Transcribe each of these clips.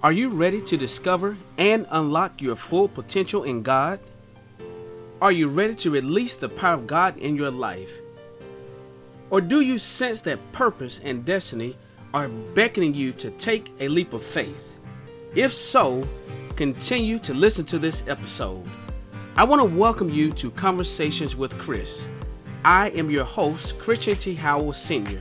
Are you ready to discover and unlock your full potential in God? Are you ready to release the power of God in your life? Or do you sense that purpose and destiny are beckoning you to take a leap of faith? If so, continue to listen to this episode. I want to welcome you to Conversations with Chris. I am your host, Christian T. Howell Sr.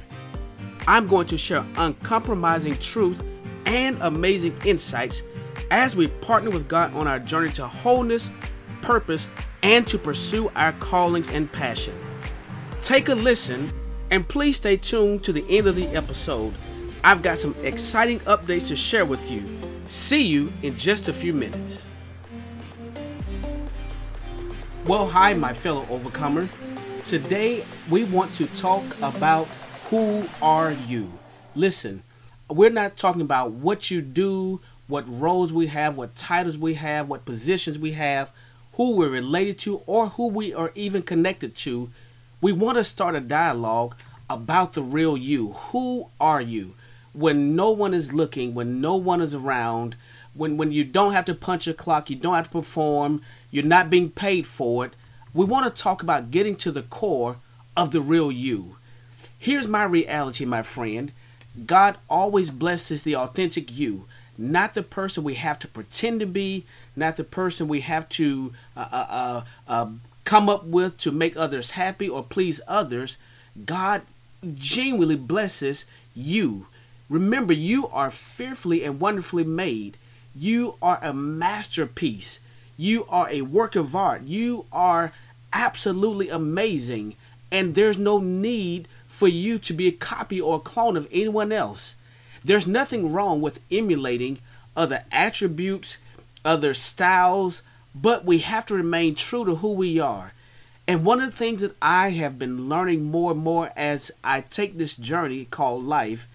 I'm going to share uncompromising truth and amazing insights as we partner with God on our journey to wholeness, purpose, and to pursue our callings and passion. Take a listen and please stay tuned to the end of the episode. I've got some exciting updates to share with you. See you in just a few minutes. Well, hi, my fellow overcomer. Today we want to talk about who are you. Listen, we're not talking about what you do, what roles we have, what titles we have, what positions we have, who we're related to, or who we are even connected to. We want to start a dialogue about the real you. Who are you? When no one is looking, when no one is around, when, when you don't have to punch a clock, you don't have to perform, you're not being paid for it. We want to talk about getting to the core of the real you. Here's my reality, my friend. God always blesses the authentic you, not the person we have to pretend to be, not the person we have to uh, uh, uh, uh, come up with to make others happy or please others. God genuinely blesses you. Remember, you are fearfully and wonderfully made. You are a masterpiece. You are a work of art. You are absolutely amazing. And there's no need for you to be a copy or a clone of anyone else. There's nothing wrong with emulating other attributes, other styles, but we have to remain true to who we are. And one of the things that I have been learning more and more as I take this journey called life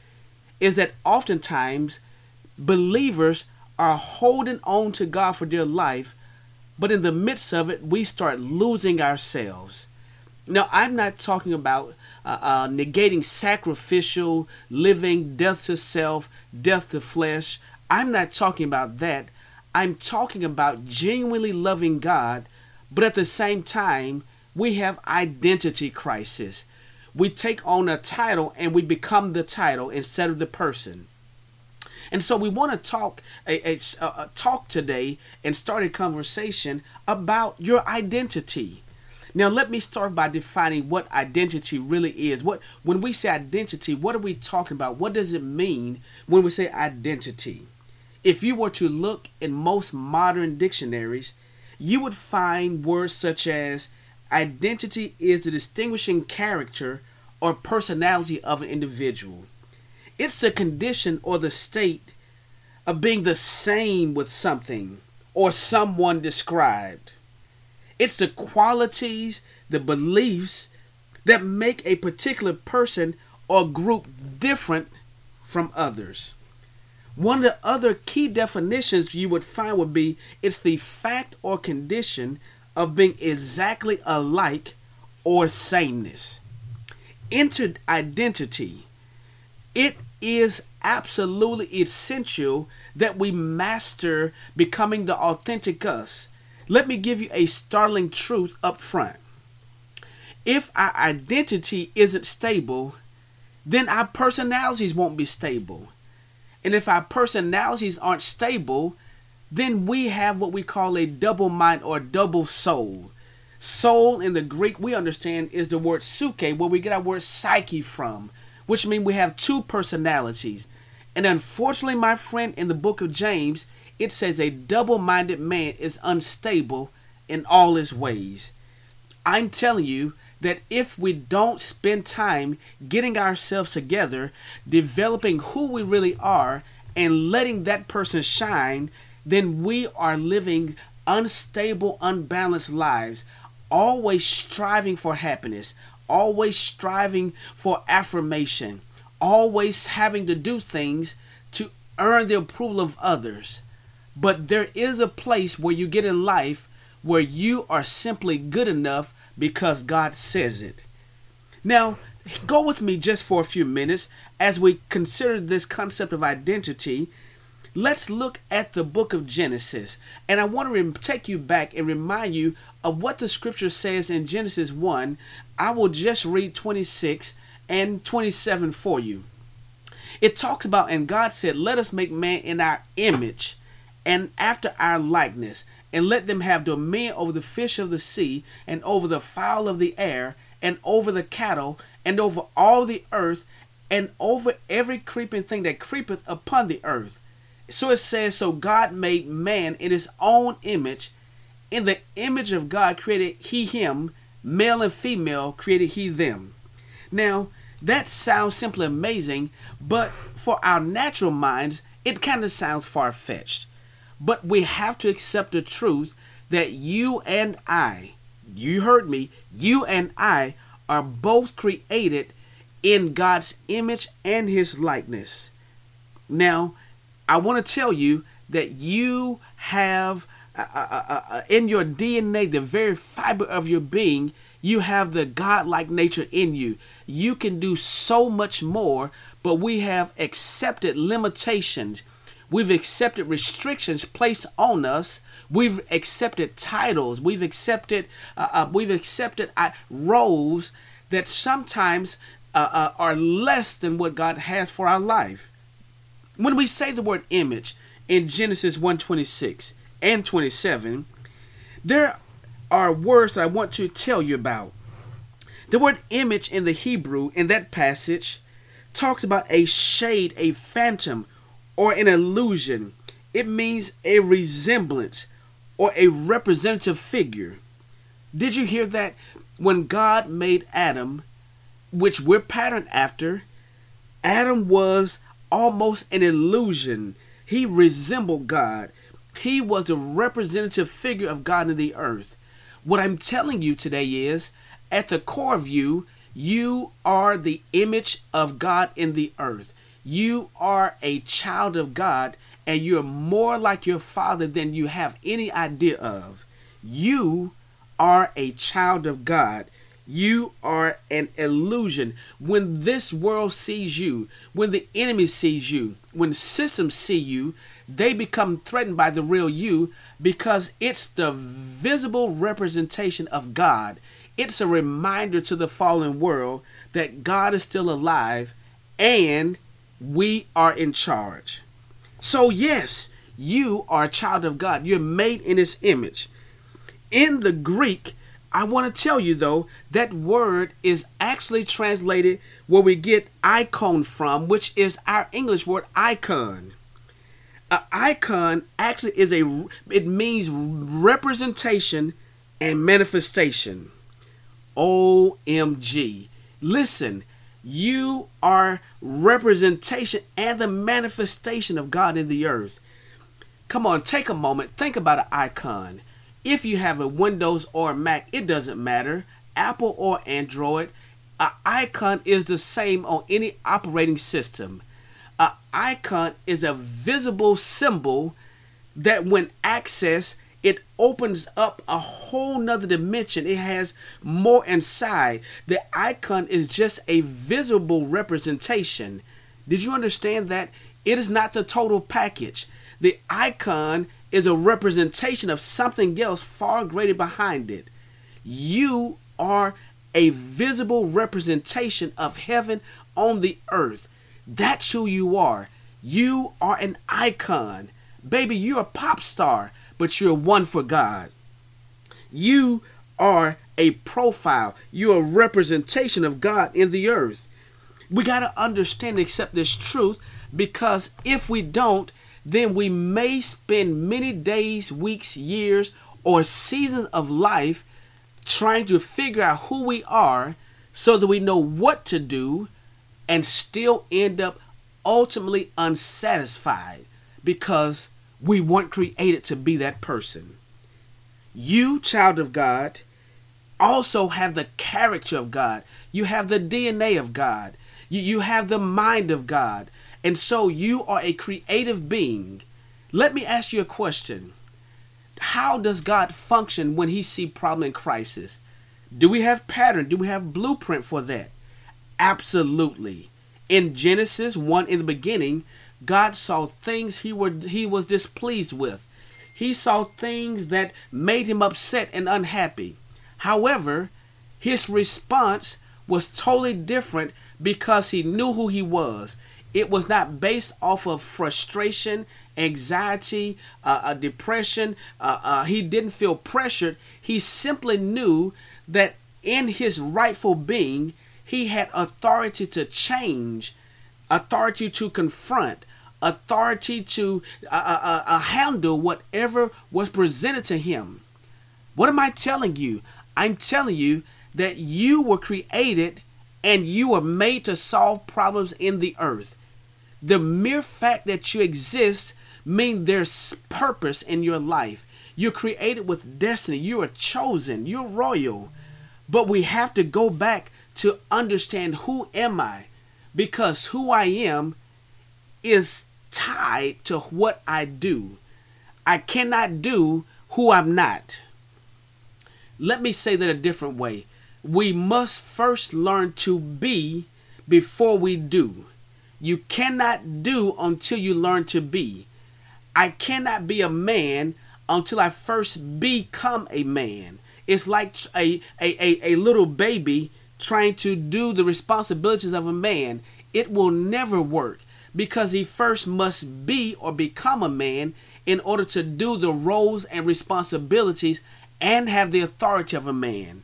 is that oftentimes believers are holding on to God for dear life, but in the midst of it, we start losing ourselves. Now, I'm not talking about uh, uh, negating sacrificial living, death to self, death to flesh. I'm not talking about that. I'm talking about genuinely loving God, but at the same time, we have identity crisis. We take on a title and we become the title instead of the person. And so we want to talk a, a, a, talk today and start a conversation about your identity. Now, let me start by defining what identity really is. What when we say identity, what are we talking about? What does it mean when we say identity? If you were to look in most modern dictionaries, you would find words such as identity is the distinguishing character or personality of an individual. It's the condition or the state of being the same with something or someone described. It's the qualities, the beliefs that make a particular person or group different from others. One of the other key definitions you would find would be it's the fact or condition of being exactly alike or sameness. Entered identity. It is absolutely essential that we master becoming the authentic us let me give you a startling truth up front. If our identity isn't stable, then our personalities won't be stable. And if our personalities aren't stable, then we have what we call a double mind or double soul. Soul in the Greek, we understand, is the word psuche, where we get our word psyche from, which means we have two personalities. And unfortunately, my friend, in the book of James, it says a double minded man is unstable in all his ways. I'm telling you that if we don't spend time getting ourselves together, developing who we really are, and letting that person shine, then we are living unstable, unbalanced lives, always striving for happiness, always striving for affirmation, always having to do things to earn the approval of others. But there is a place where you get in life where you are simply good enough because God says it. Now, go with me just for a few minutes as we consider this concept of identity. let's look at the book of Genesis. And I want to take you back and remind you of what the scripture says in Genesis 1. I will just read 26 and 27 for you. It talks about, and God said, Let us make man in our image and after our likeness, and let them have dominion over the fish of the sea, and over the fowl of the air, and over the cattle, and over all the earth, and over every creeping thing that creepeth upon the earth. So it says, So God made man in his own image. In the image of God created he him, male and female created he them. Now, that sounds simply amazing, but for our natural minds, it kind of sounds far fetched. But we have to accept the truth that you and I, you heard me, you and I are both created in God's image and his likeness. Now, I want to tell you that you have uh, uh, uh, uh in your DNA, the very fiber of your being, you have the God-like nature in you. You can do so much more, but we have accepted limitations. We've accepted restrictions placed on us. We've accepted titles. We've accepted uh, uh, we've accepted roles that sometimes are less than what God has for our life. When we say the word image in Genesis 1:26 and 27, there are words that I want to tell you about. The word image in the Hebrew in that passage talks about a shade, a phantom, or an illusion. It means a resemblance or a representative figure. Did you hear that? When God made Adam, which we're patterned after, Adam was almost an illusion. He resembled God. He was a representative figure of God in the earth. What I'm telling you today is at the core of you, you are the image of God in the earth. You are a child of God and you're more like your father than you have any idea of. You are a child of God. You are an illusion. When this world sees you, when the enemy sees you, when systems see you, they become threatened by the real you because it's the visible representation of God. It's a reminder to the fallen world that God is still alive and we are in charge. So, yes, you are a child of God. You're made in His image. In the Greek, I want to tell you though, that word is actually translated where we get icon from, which is our English word icon. An icon actually is a, it means representation and manifestation. OMG. Listen, you are representation and the manifestation of God in the earth. Come on, take a moment, think about an icon. If you have a Windows or a Mac, it doesn't matter. Apple or Android, an icon is the same on any operating system. An icon is a visible symbol that when accessed, it opens up a whole nother dimension. It has more inside. The icon is just a visible representation. Did you understand that? It is not the total package. The icon is a representation of something else far greater behind it. You are a visible representation of heaven on the earth. That's who you are. You are an icon. Baby, you're a pop star, but you're one for God. You are a profile. You're a representation of God in the earth. We got to understand and accept this truth because if we don't, then we may spend many days, weeks, years, or seasons of life trying to figure out who we are so that we know what to do and still end up ultimately unsatisfied because we weren't created to be that person. You, child of God, also have the character of God. You have the DNA of God. You, you have the mind of God. And so you are a creative being. Let me ask you a question. How does God function when he see problem and crisis? Do we have pattern? Do we have blueprint for that? Absolutely. In Genesis 1 in the beginning, God saw things he were he was displeased with. He saw things that made him upset and unhappy. However, his response was totally different because he knew who he was. It was not based off of frustration, anxiety, uh, uh, depression. Uh, uh he didn't feel pressured. He simply knew that in his rightful being, he had authority to change, authority to confront, authority to uh, uh, uh, handle whatever was presented to him. What am I telling you? I'm telling you that you were created and you were made to solve problems in the earth. The mere fact that you exist means there's purpose in your life. You're created with destiny. You are chosen. You're royal. But we have to go back to understand who am I? Because who I am is tied to what I do. I cannot do who I'm not. Let me say that a different way. We must first learn to be before we do. You cannot do until you learn to be. I cannot be a man until I first become a man. It's like a, a, a, a little baby trying to do the responsibilities of a man. It will never work because he first must be or become a man in order to do the roles and responsibilities and have the authority of a man.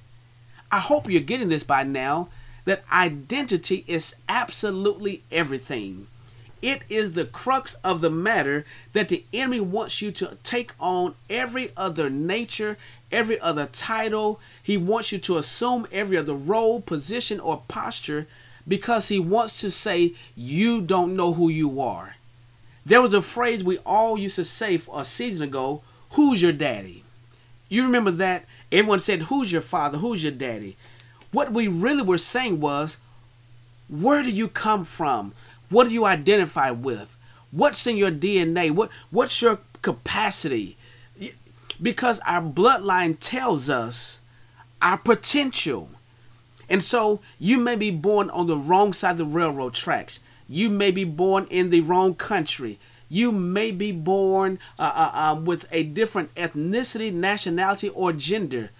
I hope you're getting this by now that identity is absolutely everything. It is the crux of the matter that the enemy wants you to take on every other nature, every other title. He wants you to assume every other role, position, or posture because he wants to say, You don't know who you are. There was a phrase we all used to say a uh, season ago Who's your daddy? You remember that? Everyone said, Who's your father? Who's your daddy? What we really were saying was, Where do you come from? What do you identify with? What's in your DNA? What what's your capacity? Because our bloodline tells us our potential. And so you may be born on the wrong side of the railroad tracks. You may be born in the wrong country. You may be born uh, uh, uh, with a different ethnicity, nationality, or gender.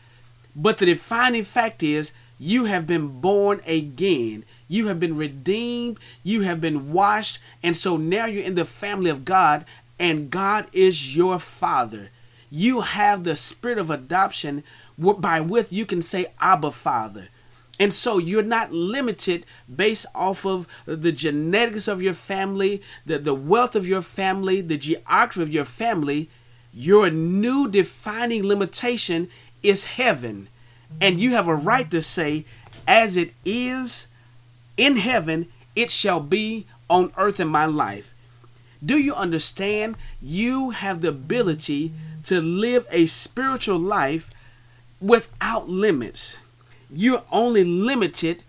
But the defining fact is you have been born again. You have been redeemed. You have been washed. And so now you're in the family of God, and God is your Father. You have the spirit of adoption by which you can say, Abba, Father. And so you're not limited based off of the genetics of your family, the, the wealth of your family, the geography of your family. Your new defining limitation is heaven. And you have a right to say, as it is in heaven, it shall be on earth in my life. Do you understand? You have the ability to live a spiritual life without limits. You're only limited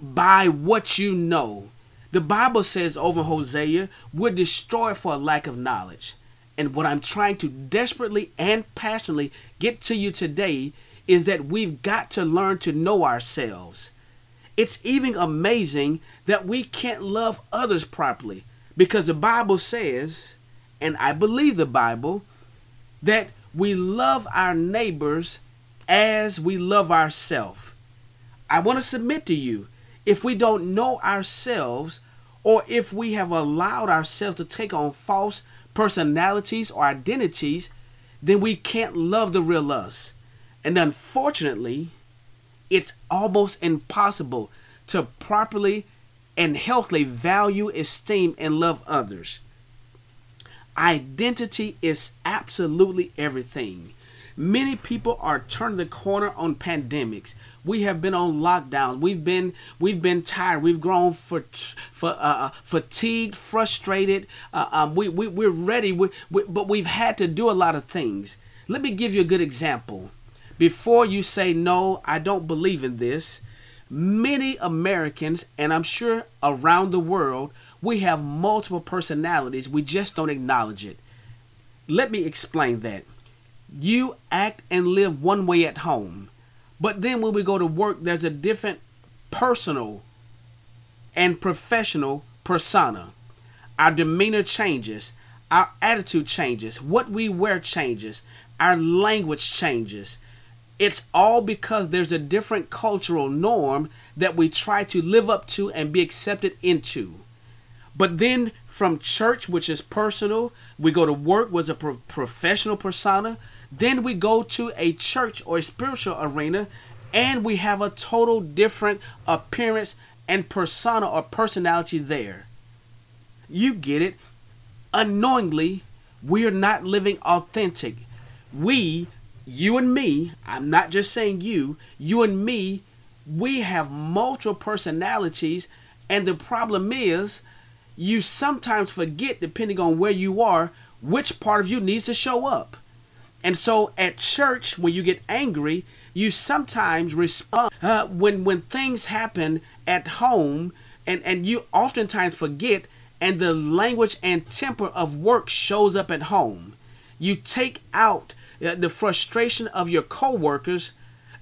by what you know. The Bible says over Hosea, we're destroyed for a lack of knowledge. And what I'm trying to desperately and passionately get to you today is that we've got to learn to know ourselves. It's even amazing that we can't love others properly because the Bible says, and I believe the Bible, that we love our neighbors as we love ourselves. I want to submit to you if we don't know ourselves or if we have allowed ourselves to take on false personalities or identities, then we can't love the real us. And unfortunately, it's almost impossible to properly and healthily value, esteem, and love others. Identity is absolutely everything. Many people are turning the corner on pandemics. We have been on lockdown. We've been we've been tired. We've grown for for uh, uh, fatigued, frustrated. Uh, um, we we we're ready. We, we, but we've had to do a lot of things. Let me give you a good example. Before you say no, I don't believe in this. Many Americans, and I'm sure around the world, we have multiple personalities. We just don't acknowledge it. Let me explain that you act and live one way at home. But then when we go to work, there's a different personal and professional persona. our demeanor changes, our attitude changes, what we wear changes, our language changes. It's all because there's a different cultural norm that we try to live up to and be accepted into. But then from church, which is personal, we go to work, was a pro- professional persona. Then we go to a church or a spiritual arena, and we have a total different appearance and persona or personality there. You get it. Unknowingly, we are not living authentic. We, you and me, I'm not just saying you, you and me, we have multiple personalities, and the problem is you sometimes forget, depending on where you are, which part of you needs to show up. And so at church, when you get angry, you sometimes respond uh, when when things happen at home, and and you oftentimes forget, and the language and temper of work shows up at home. You take out uh, the frustration of your coworkers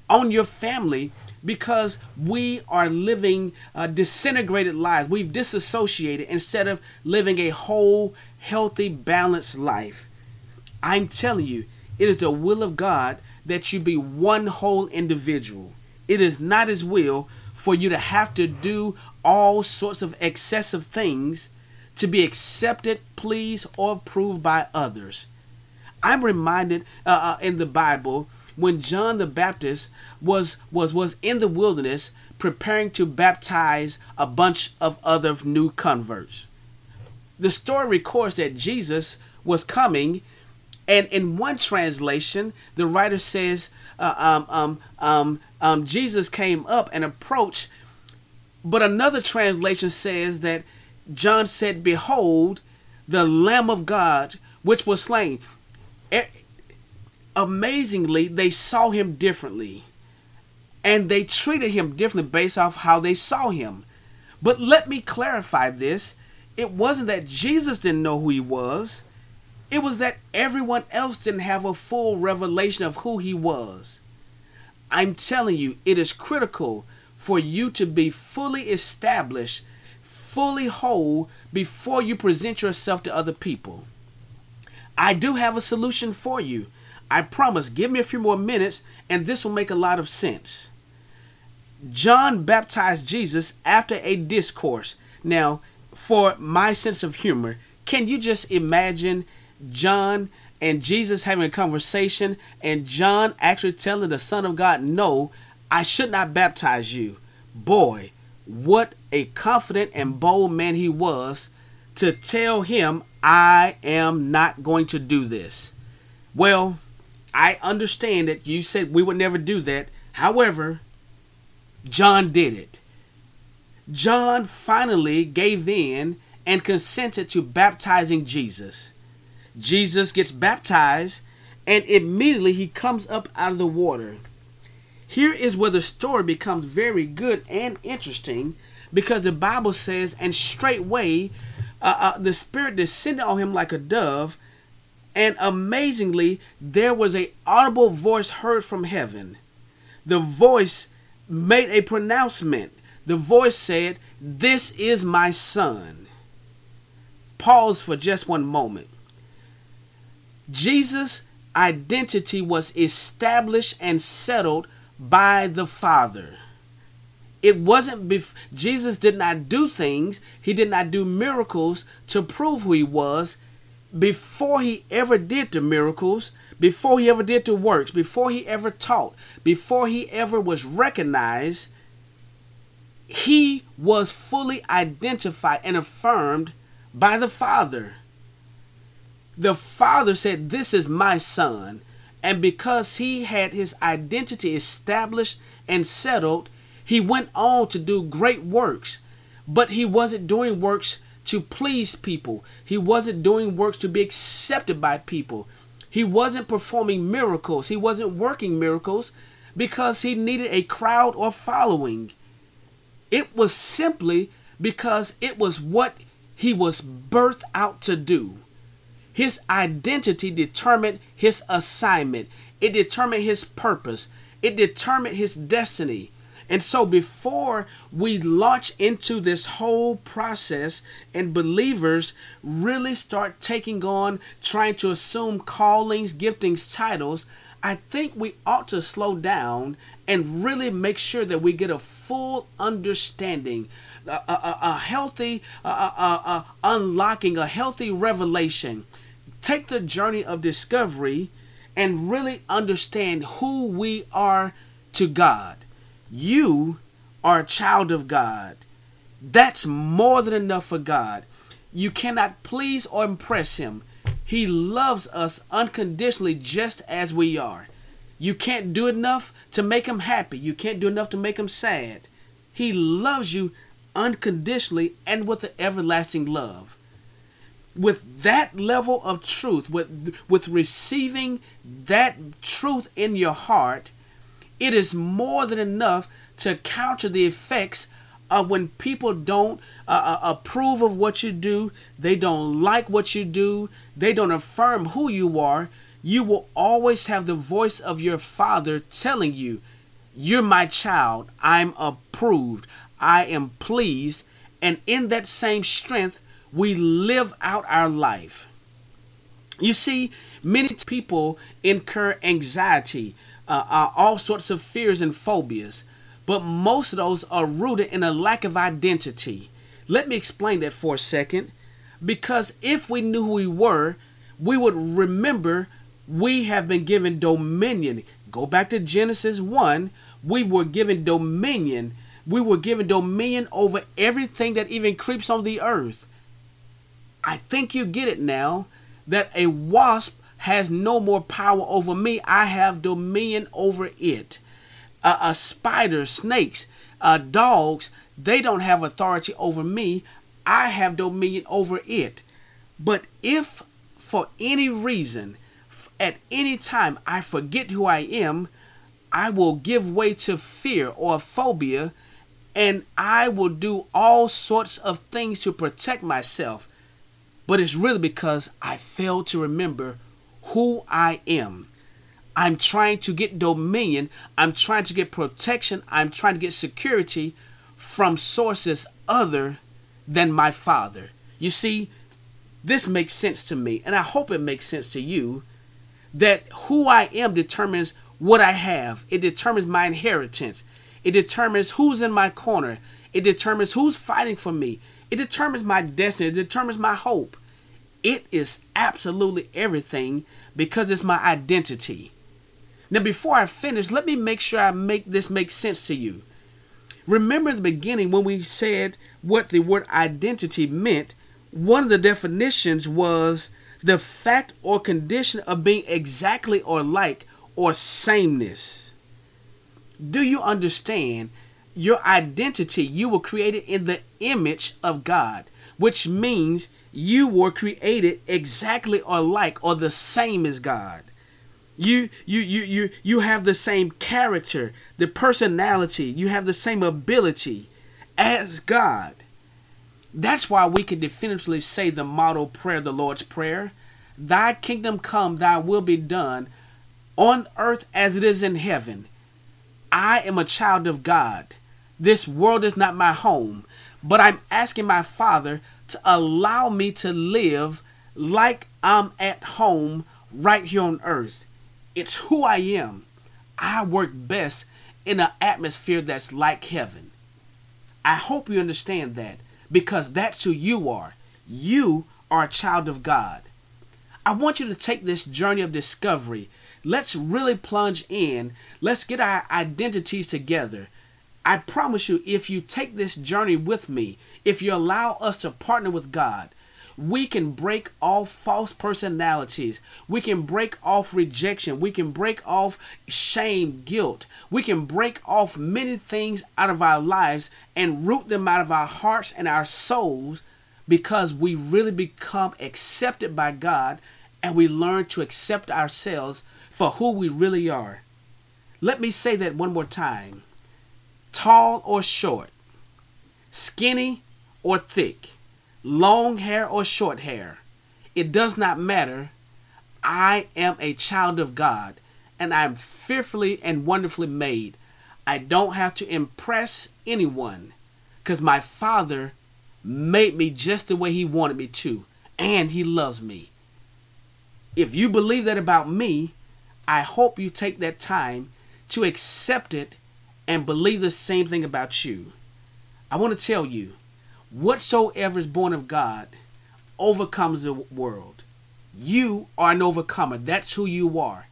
on your family because we are living uh, disintegrated lives. We've disassociated instead of living a whole, healthy, balanced life. I'm telling you, it is the will of God that you be one whole individual. It is not His will for you to have to do all sorts of excessive things to be accepted, pleased, or approved by others. I'm reminded uh, uh, in the Bible when John the Baptist was was was in the wilderness preparing to baptize a bunch of other new converts. The story records that Jesus was coming, and in one translation, the writer says uh, um, um, um, um, Jesus came up and approached, but another translation says that John said, "Behold, the Lamb of God, which was slain." amazingly, they saw him differently. And they treated him differently based off how they saw him. But let me clarify this. It wasn't that Jesus didn't know who he was. It was that everyone else didn't have a full revelation of who he was. I'm telling you, it is critical for you to be fully established, fully whole before you present yourself to other people. I do have a solution for you. I promise, give me a few more minutes and this will make a lot of sense. John baptized Jesus after a discourse. Now, for my sense of humor, can you just imagine John and Jesus having a conversation and John actually telling the Son of God, No, I should not baptize you? Boy, what a confident and bold man he was to tell him, I am not going to do this. Well, I understand that you said we would never do that. However, John did it. John finally gave in and consented to baptizing Jesus. Jesus gets baptized and immediately he comes up out of the water. Here is where the story becomes very good and interesting because the Bible says, and straightway uh, uh, the Spirit descended on him like a dove, and amazingly, there was a audible voice heard from heaven. The voice made a pronouncement. The voice said, This is my son. Pause for just one moment. Jesus' identity was established and settled by the Father. It wasn't bef- Jesus did not do things, he did not do miracles to prove who he was before he ever did the miracles, before he ever did the works, before he ever taught, before he ever was recognized, he was fully identified and affirmed by the Father. The Father said, This is my son. And because he had his identity established and settled, he went on to do great works. But he wasn't doing works to please people. He wasn't doing works to be accepted by people. He wasn't performing miracles. He wasn't working miracles because he needed a crowd or following. It was simply because it was what he was birthed out to do. His identity determined his assignment, it determined his purpose, it determined his destiny. And so, before we launch into this whole process and believers really start taking on trying to assume callings, giftings, titles, I think we ought to slow down and really make sure that we get a full understanding, a, a, a healthy a, unlocking, a healthy revelation. Take the journey of discovery and really understand who we are to God. You are a child of God. That's more than enough for God. You cannot please or impress Him. He loves us unconditionally just as we are. You can't do enough to make Him happy. You can't do enough to make Him sad. He loves you unconditionally and with an everlasting love. With that level of truth, with, with receiving that truth in your heart, it is more than enough to counter the effects of when people don't uh, uh, approve of what you do, they don't like what you do, they don't affirm who you are. You will always have the voice of your father telling you, You're my child, I'm approved, I am pleased. And in that same strength, we live out our life. You see, many people incur anxiety, uh, uh, all sorts of fears and phobias, but most of those are rooted in a lack of identity. Let me explain that for a second. Because if we knew who we were, we would remember we have been given dominion. Go back to Genesis 1. We were given dominion. We were given dominion over everything that even creeps on the earth. I think you get it now that a wasp has no more power over me. I have dominion over it. Uh, uh, spiders, snakes, uh, dogs, they don't have authority over me. I have dominion over it. But if for any reason, at any time, I forget who I am, I will give way to fear or phobia, and I will do all sorts of things to protect myself. But it's really because I fail to remember who I am. I'm trying to get dominion. I'm trying to get protection. I'm trying to get security from sources other than my Father. You see, this makes sense to me, and I hope it makes sense to you that who I am determines what I have, it determines my inheritance, it determines who's in my corner, it determines who's fighting for me, it determines my destiny, it determines my hope. It is absolutely everything because it's my identity. Now, before I finish, let me make sure I make this make sense to you. Remember in the beginning when we said what the word identity meant. One of the definitions was the fact or condition of being exactly or like or sameness. Do you understand? Your identity, you were created in the image of God, which means you were created exactly or like or the same as God. You you you you you have the same character, the personality, you have the same ability as God. That's why we can definitively say the model prayer, the Lord's Prayer Thy kingdom come, thy will be done on earth as it is in heaven. I am a child of God. This world is not my home, but I'm asking my Father to allow me to live like I'm at home right here on earth. It's who I am. I work best in an atmosphere that's like heaven. I hope you understand that because that's who you are. You are a child of God. I want you to take this journey of discovery. Let's really plunge in. Let's get our identities together. I promise you, if you take this journey with me, if you allow us to partner with God, we can break off false personalities. We can break off rejection. We can break off shame, guilt. We can break off many things out of our lives and root them out of our hearts and our souls because we really become accepted by God and we learn to accept ourselves for who we really are. Let me say that one more time tall or short, skinny or thick long hair or short hair. It does not matter. I am a child of God and I am fearfully and wonderfully made. I don't have to impress anyone because my Father made me just the way He wanted me to, and He loves me. If you believe that about me, I hope you take that time to accept it and believe the same thing about you. I want to tell you, whatsoever is born of God overcomes the world. You are an overcomer. That's who you are.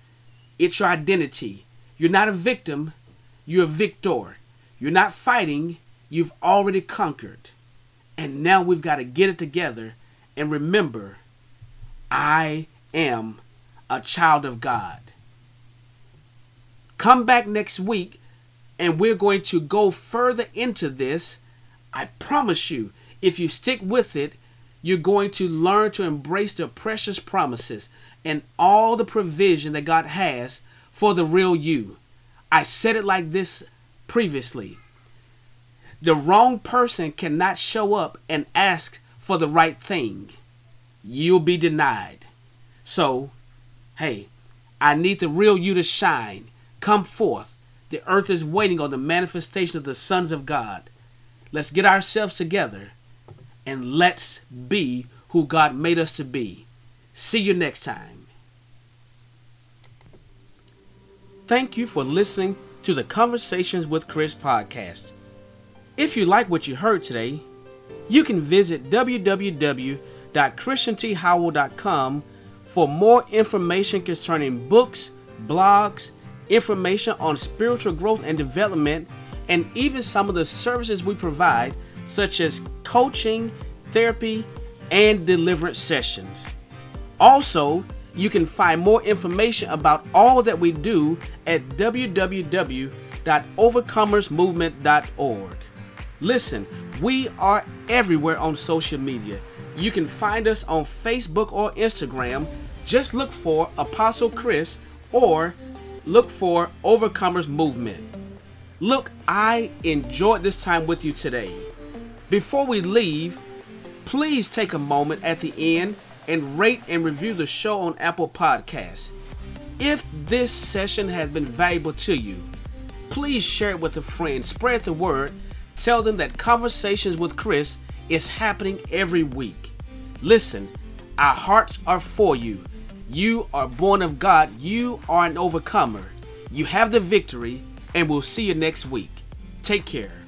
It's your identity. You're not a victim, you're a victor. You're not fighting, you've already conquered. And now we've got to get it together and remember I am a child of God. Come back next week and we're going to go further into this. I promise you, if you stick with it, you're going to learn to embrace the precious promises and all the provision that God has for the real you. I said it like this previously. The wrong person cannot show up and ask for the right thing. You'll be denied. So, hey, I need the real you to shine. Come forth. The earth is waiting on the manifestation of the sons of God. Let's get ourselves together and let's be who God made us to be. See you next time. Thank you for listening to the Conversations with Chris podcast. If you like what you heard today, you can visit www.christianthowell.com for more information concerning books, blogs, information on spiritual growth and development, and even some of the services we provide, such as coaching, therapy, and deliverance sessions. Also, you can find more information about all that we do at www.overcomersmovement.org. Listen, we are everywhere on social media. You can find us on Facebook or Instagram. Just look for Apostle Chris or look for Overcomers Movement. Look, I enjoyed this time with you today. Before we leave, please take a moment at the end and rate and review the show on Apple Podcasts. If this session has been valuable to you, please share it with a friend, spread the word, tell them that Conversations with Chris is happening every week. Listen, our hearts are for you. You are born of God, you are an overcomer. You have the victory, and we'll see you next week. Take care.